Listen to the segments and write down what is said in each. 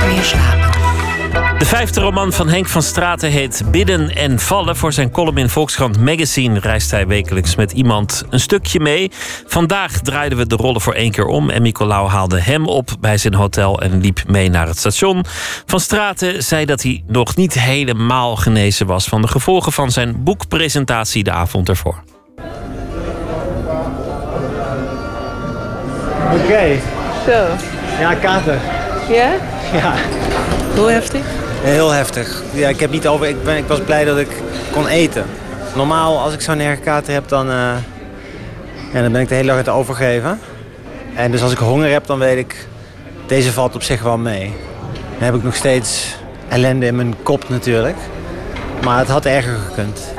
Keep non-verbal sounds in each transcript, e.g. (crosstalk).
Nooit meer slapen. De vijfde roman van Henk van Straten heet Bidden en Vallen. Voor zijn column in Volkskrant Magazine reist hij wekelijks met iemand een stukje mee. Vandaag draaiden we de rollen voor één keer om en Nicolaou haalde hem op bij zijn hotel en liep mee naar het station. Van Straten zei dat hij nog niet helemaal genezen was van de gevolgen van zijn boekpresentatie de avond ervoor. Oké. Zo. Ja, kater. Ja? Ja. Hoe heftig? Heel heftig. Ja, ik, heb niet over, ik, ben, ik was blij dat ik kon eten. Normaal, als ik zo'n erg kater heb, dan, eh, ja, dan ben ik de hele dag aan het overgeven. En dus als ik honger heb, dan weet ik... Deze valt op zich wel mee. Dan heb ik nog steeds ellende in mijn kop natuurlijk. Maar het had erger gekund.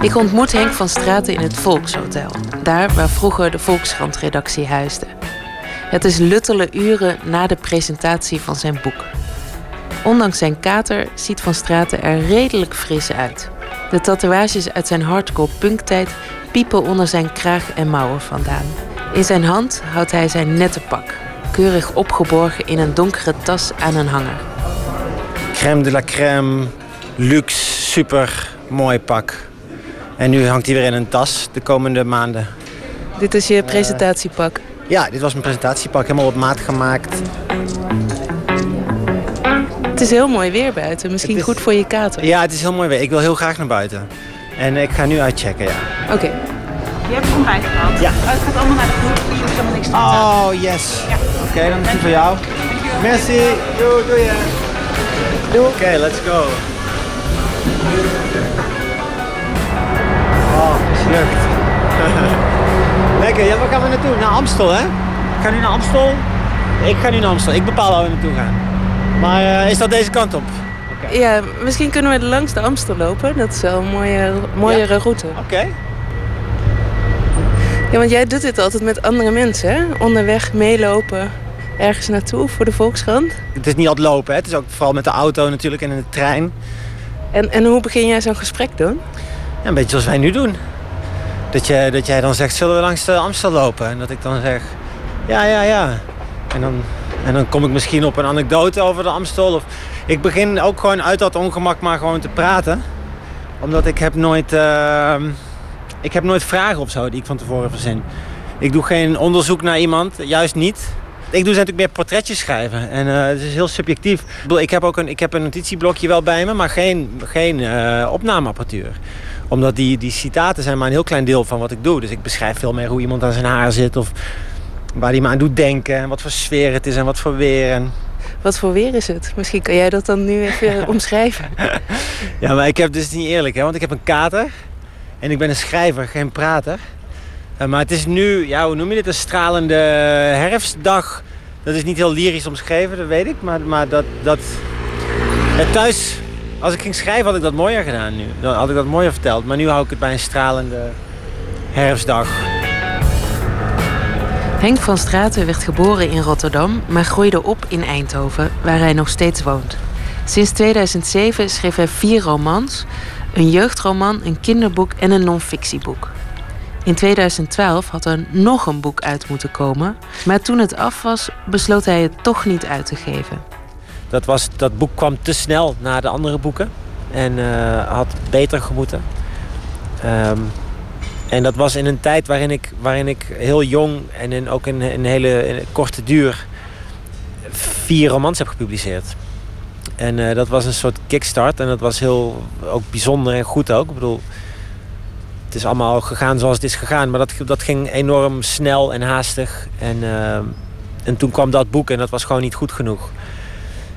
Ik ontmoet Henk van Straten in het Volkshotel. Daar waar vroeger de Volkskrant-redactie huisde. Het is luttele uren na de presentatie van zijn boek. Ondanks zijn kater ziet Van Straten er redelijk fris uit. De tatoeages uit zijn hardcore punktijd piepen onder zijn kraag en mouwen vandaan. In zijn hand houdt hij zijn nette pak, keurig opgeborgen in een donkere tas aan een hanger. Crème de la crème, luxe, super, mooi pak. En nu hangt hij weer in een tas de komende maanden. Dit is je presentatiepak. Ja, dit was mijn presentatiepak, helemaal op maat gemaakt. Het is heel mooi weer buiten. Misschien is- goed voor je kater. Ja, het is heel mooi weer. Ik wil heel graag naar buiten. En ik ga nu uitchecken, ja. Oké. Je hebt ontbijt gehad. Ja. Oh, het gaat allemaal naar de groep, dus je hoeft helemaal niks te eten. Oh, yes. Oké, dan is die voor jou. Merci. Doei, doei. Doei. Oké, let's go. Oh, mislukt. (laughs) Ja, waar gaan we naartoe? Naar Amstel, hè? Ik ga nu naar Amstel. Ik ga nu naar Amstel. Ik bepaal waar we naartoe gaan. Maar eh, is dat deze kant op? Ja, misschien kunnen we langs de Amstel lopen. Dat is wel een mooie, mooiere route. Oké. Ja, want jij doet dit altijd met andere mensen, hè? Onderweg meelopen ergens naartoe voor de Volkskrant. Het is niet altijd lopen, hè? Het is ook vooral met de auto natuurlijk en in de trein. En, en hoe begin jij zo'n gesprek dan? Ja, een beetje zoals wij nu doen. Dat, je, dat jij dan zegt, zullen we langs de Amstel lopen? En dat ik dan zeg, ja, ja, ja. En dan, en dan kom ik misschien op een anekdote over de Amstel. Of, ik begin ook gewoon uit dat ongemak maar gewoon te praten. Omdat ik heb nooit, eh, ik heb nooit vragen of zo die ik van tevoren verzin. Ik doe geen onderzoek naar iemand, juist niet. Ik doe natuurlijk meer portretjes schrijven. En eh, het is heel subjectief. Ik, ik heb ook een, ik heb een notitieblokje wel bij me, maar geen, geen eh, opnameapparatuur omdat die, die citaten zijn maar een heel klein deel van wat ik doe. Dus ik beschrijf veel meer hoe iemand aan zijn haar zit. Of waar hij me aan doet denken. En wat voor sfeer het is en wat voor weer. En... Wat voor weer is het? Misschien kan jij dat dan nu even (laughs) omschrijven. Ja, maar ik heb dus niet eerlijk. Hè? Want ik heb een kater. En ik ben een schrijver, geen prater. Eh, maar het is nu, ja, hoe noem je dit? Een stralende herfstdag. Dat is niet heel lyrisch omschreven, dat weet ik. Maar, maar dat, dat... Het thuis... Als ik ging schrijven had ik dat mooier gedaan nu. Dan had ik dat mooier verteld. Maar nu hou ik het bij een stralende herfstdag. Henk van Straten werd geboren in Rotterdam, maar groeide op in Eindhoven, waar hij nog steeds woont. Sinds 2007 schreef hij vier romans, een jeugdroman, een kinderboek en een non-fictieboek. In 2012 had er nog een boek uit moeten komen, maar toen het af was, besloot hij het toch niet uit te geven. Dat, was, dat boek kwam te snel na de andere boeken. En eh, had beter gemoeten. Ehm, en dat was in een tijd waarin ik, waarin ik heel jong en ook in een hele korte duur vier romans heb gepubliceerd. En eh, dat was een soort kickstart en dat was heel ook bijzonder en goed ook. Ik bedoel, het is allemaal gegaan zoals het is gegaan, maar dat, dat ging enorm snel en haastig. En, ehm, en toen kwam dat boek en dat was gewoon niet goed genoeg.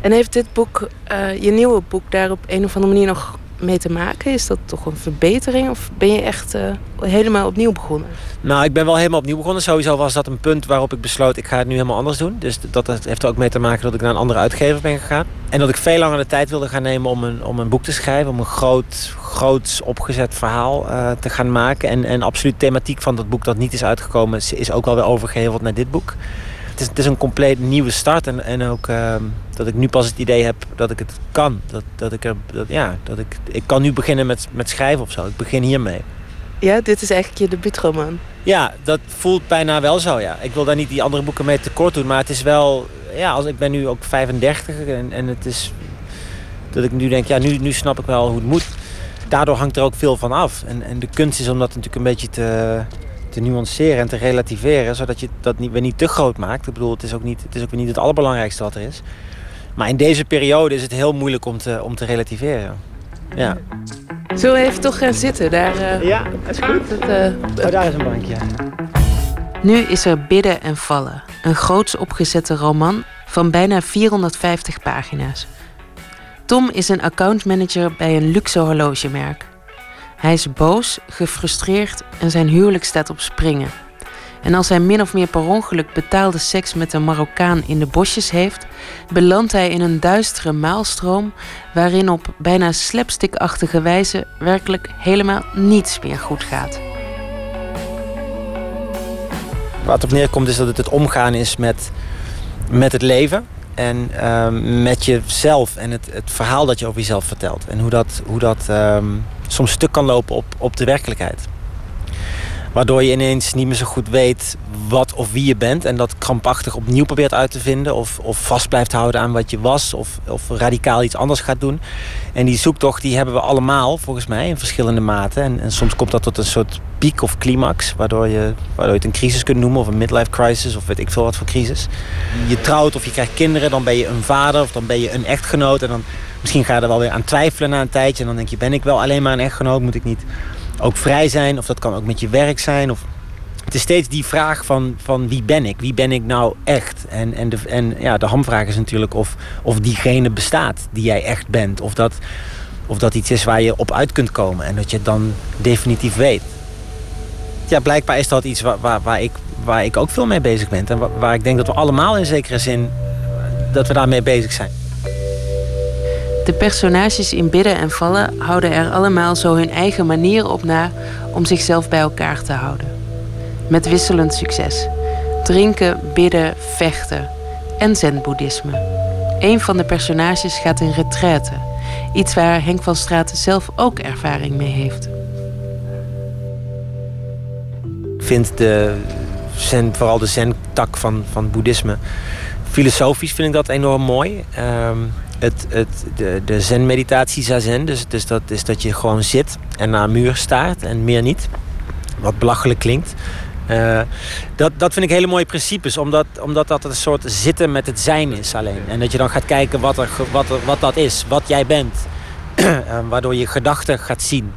En heeft dit boek, eh, je nieuwe boek, daar op een of andere manier nog mee te maken? Is dat toch een verbetering of ben je echt eh, helemaal opnieuw begonnen? Nou, ik ben wel helemaal opnieuw begonnen. Sowieso was dat een punt waarop ik besloot, ik ga het nu helemaal anders doen. Dus dat heeft er ook mee te maken dat ik naar een andere uitgever ben gegaan. En dat ik veel langer de tijd wilde gaan nemen om een, om een boek te schrijven. Om een groot, groot opgezet verhaal eh, te gaan maken. En, en absoluut thematiek van dat boek dat niet is uitgekomen, is, is ook wel weer overgeheveld naar dit boek. Het is, het is een compleet nieuwe start. En, en ook ehm, dat ik nu pas het idee heb dat ik het kan. Dat, dat ik er, dat, ja, dat ik, ik kan nu beginnen met, met schrijven of zo. Ik begin hiermee. Ja, dit is eigenlijk je debuutroman. Ja, dat voelt bijna wel zo, ja. Ik wil daar niet die andere boeken mee tekort doen, maar het is wel... Ja, als, ik ben nu ook 35 en, en het is... Dat ik nu denk, ja, nu, nu snap ik wel hoe het moet. Daardoor hangt er ook veel van af. En, en de kunst is om dat natuurlijk een beetje te, te nuanceren en te relativeren... zodat je dat niet, weer niet te groot maakt. Ik bedoel, het is ook, niet, het is ook weer niet het allerbelangrijkste wat er is. Maar in deze periode is het heel moeilijk om te, om te relativeren. Ja. Zullen we even toch gaan zitten? Daar, uh, ja, is goed. Het, uh, oh, daar is een bankje. Nu is er Bidden en Vallen. Een groots opgezette roman van bijna 450 pagina's. Tom is een accountmanager bij een luxe horlogemerk. Hij is boos, gefrustreerd en zijn huwelijk staat op springen. En als hij min of meer per ongeluk betaalde seks met een Marokkaan in de bosjes heeft, belandt hij in een duistere maalstroom waarin op bijna slapstickachtige wijze werkelijk helemaal niets meer goed gaat. Wat op neerkomt is dat het het omgaan is met, met het leven en um, met jezelf en het, het verhaal dat je over jezelf vertelt. En hoe dat, hoe dat um, soms stuk kan lopen op, op de werkelijkheid. Waardoor je ineens niet meer zo goed weet wat of wie je bent. En dat krampachtig opnieuw probeert uit te vinden. Of, of vast blijft houden aan wat je was. Of, of radicaal iets anders gaat doen. En die zoektocht die hebben we allemaal volgens mij in verschillende maten. En, en soms komt dat tot een soort piek of climax. Waardoor je, waardoor je het een crisis kunt noemen. Of een midlife crisis. Of weet ik veel wat voor crisis. Je trouwt of je krijgt kinderen. Dan ben je een vader of dan ben je een echtgenoot. En dan misschien ga je er wel weer aan twijfelen na een tijdje. En dan denk je ben ik wel alleen maar een echtgenoot. Moet ik niet ook vrij zijn. Of dat kan ook met je werk zijn. Of... Het is steeds die vraag van, van wie ben ik? Wie ben ik nou echt? En, en, de, en ja, de hamvraag is natuurlijk of, of diegene bestaat die jij echt bent. Of dat, of dat iets is waar je op uit kunt komen. En dat je het dan definitief weet. Ja, blijkbaar is dat iets waar, waar, waar, ik, waar ik ook veel mee bezig ben. En waar, waar ik denk dat we allemaal in zekere zin dat we daarmee bezig zijn. De personages in Bidden en Vallen houden er allemaal zo hun eigen manier op na om zichzelf bij elkaar te houden. Met wisselend succes. Drinken, bidden, vechten en zen-boeddhisme. Een van de personages gaat in retraite. Iets waar Henk van Straten zelf ook ervaring mee heeft. Ik vind de zen, vooral de zen-tak van, van boeddhisme... filosofisch vind ik dat enorm mooi. Um, het, het, de, de zen-meditatie zazen. Dus, dus dat is dat je gewoon zit en naar een muur staart en meer niet. Wat belachelijk klinkt. Uh, dat, dat vind ik hele mooie principes, omdat, omdat dat een soort zitten met het zijn is alleen. En dat je dan gaat kijken wat, er, wat, er, wat dat is, wat jij bent. uh, (clears throat) waardoor je gedachten gaat zien.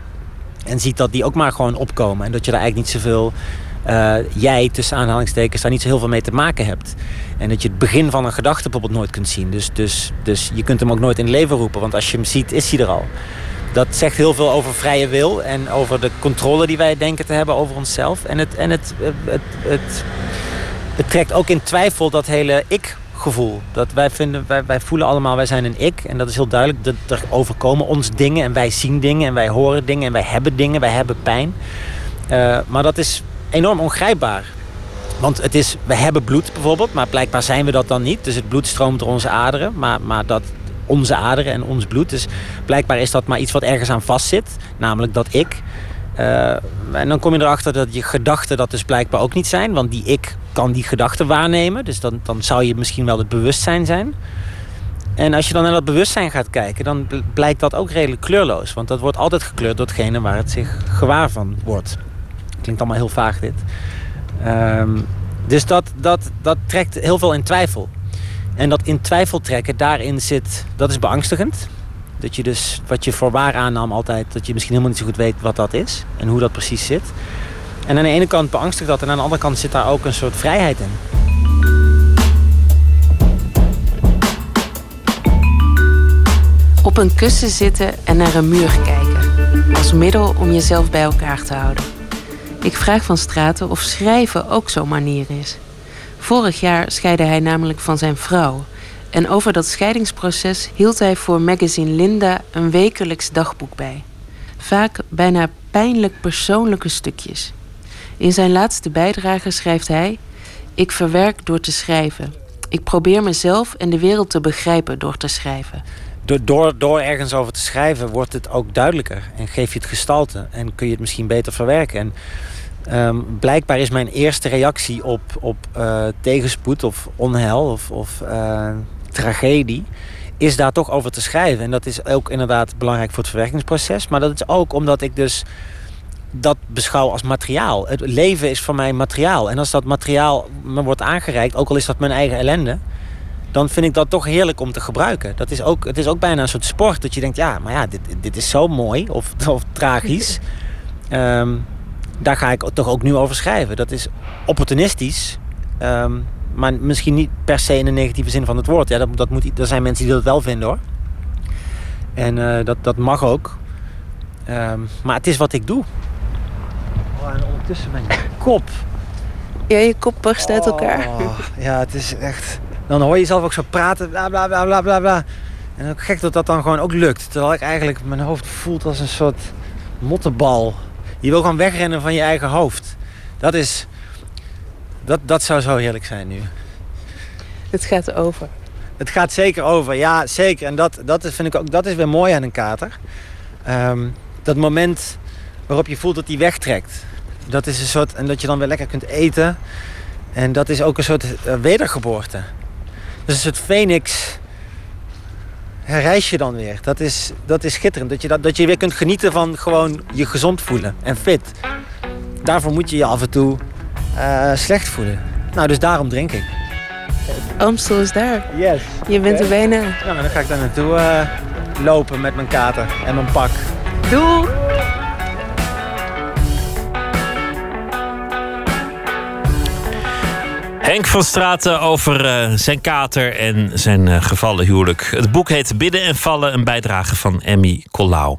En ziet dat die ook maar gewoon opkomen. En dat je daar eigenlijk niet zoveel uh, jij tussen aanhalingstekens daar niet zo heel veel mee te maken hebt. En dat je het begin van een gedachte bijvoorbeeld nooit kunt zien. Dus, dus, dus je kunt hem ook nooit in leven roepen, want als je hem ziet, is hij er al. Dat zegt heel veel over vrije wil en over de controle die wij denken te hebben over onszelf. En het, en het, het, het, trekt ook in twijfel dat hele ik-gevoel. Dat wij, vinden, wij, wij voelen allemaal, wij zijn een ik. En dat is heel duidelijk. Dat er overkomen ons dingen en wij zien dingen en wij horen dingen en wij hebben dingen, wij hebben pijn. Uh, maar dat is enorm ongrijpbaar. Want het is, we hebben bloed bijvoorbeeld, maar blijkbaar zijn we dat dan niet. Dus het bloed stroomt door onze aderen, maar, maar dat onze aderen en ons bloed. Dus blijkbaar is dat maar iets wat ergens aan vastzit, namelijk dat ik. Uh, en dan kom je erachter dat je gedachten dat dus blijkbaar ook niet zijn. Want die ik kan die gedachten waarnemen. Dus dan, dan zou je misschien wel het bewustzijn zijn. En als je dan naar dat bewustzijn gaat kijken, dan blijkt dat ook redelijk kleurloos. Want dat wordt altijd gekleurd door hetgene waar het zich gewaar van wordt. Klinkt allemaal heel vaag dit. Um, dus dat, dat, dat trekt heel veel in twijfel. En dat in twijfel trekken, daarin zit, dat is beangstigend. Dat je dus wat je voor waar aannam altijd, dat je misschien helemaal niet zo goed weet wat dat is en hoe dat precies zit. En aan de ene kant beangstigt dat en aan de andere kant zit daar ook een soort vrijheid in. Op een kussen zitten en naar een muur kijken. Als middel om jezelf bij elkaar te houden. Ik vraag van Straten of schrijven ook zo'n manier is. Vorig jaar scheidde hij namelijk van zijn vrouw. En over dat scheidingsproces hield hij voor magazine Linda een wekelijks dagboek bij. Vaak bijna pijnlijk persoonlijke stukjes. In zijn laatste bijdrage schrijft hij: Ik verwerk door te schrijven. Ik probeer mezelf en de wereld te begrijpen door te schrijven. Door, door ergens over te schrijven wordt het ook duidelijker. En geef je het gestalte. En kun je het misschien beter verwerken. En ehm, blijkbaar is mijn eerste reactie op, op uh, tegenspoed of onheil of, of uh, tragedie... is daar toch over te schrijven. En dat is ook inderdaad belangrijk voor het verwerkingsproces. Maar dat is ook omdat ik dus dat beschouw als materiaal. Het leven is voor mij materiaal. En als dat materiaal me wordt aangereikt, ook al is dat mijn eigen ellende dan vind ik dat toch heerlijk om te gebruiken. Dat is ook, het is ook bijna een soort sport. Dat je denkt, ja, maar ja, dit, dit is zo mooi of, (laughs) of tragisch. (laughs) Ehm, daar ga ik toch ook nu over schrijven. Dat is opportunistisch. Ehm, maar misschien niet per se in de negatieve zin van het woord. Ja, dat, dat moet, er zijn mensen die dat wel vinden hoor. En uh, dat, dat mag ook. Um, maar het is wat ik doe. Oh, en ondertussen mijn (laughs) kop. Ja, je kop barst uit elkaar. Oh, ja, het is echt dan hoor je jezelf ook zo praten, bla bla bla bla bla bla. En ook gek dat dat dan gewoon ook lukt. Terwijl ik eigenlijk mijn hoofd voelt als een soort mottenbal. Je wil gewoon wegrennen van je eigen hoofd. Dat is... Dat, dat zou zo heerlijk zijn nu. Het gaat over. Het gaat zeker over, ja zeker. En dat, dat vind ik ook, dat is weer mooi aan een kater. Um, dat moment waarop je voelt dat die wegtrekt. Dat is een soort, en dat je dan weer lekker kunt eten. En dat is ook een soort uh, wedergeboorte. Dus het Phoenix herreis je dan weer. Dat is, dat is schitterend. Dat je, dat, dat je weer kunt genieten van gewoon je gezond voelen en fit. Daarvoor moet je je af en toe uh, slecht voelen. Nou, dus daarom drink ik. Amstel is daar. Yes. Je bent er bijna. Nou, dan ga ik daar naartoe uh, lopen met mijn kater en mijn pak. Doei! Henk van Straten over uh, zijn kater en zijn uh, gevallen huwelijk. Het boek heet Bidden en Vallen, een bijdrage van Emmy Collau.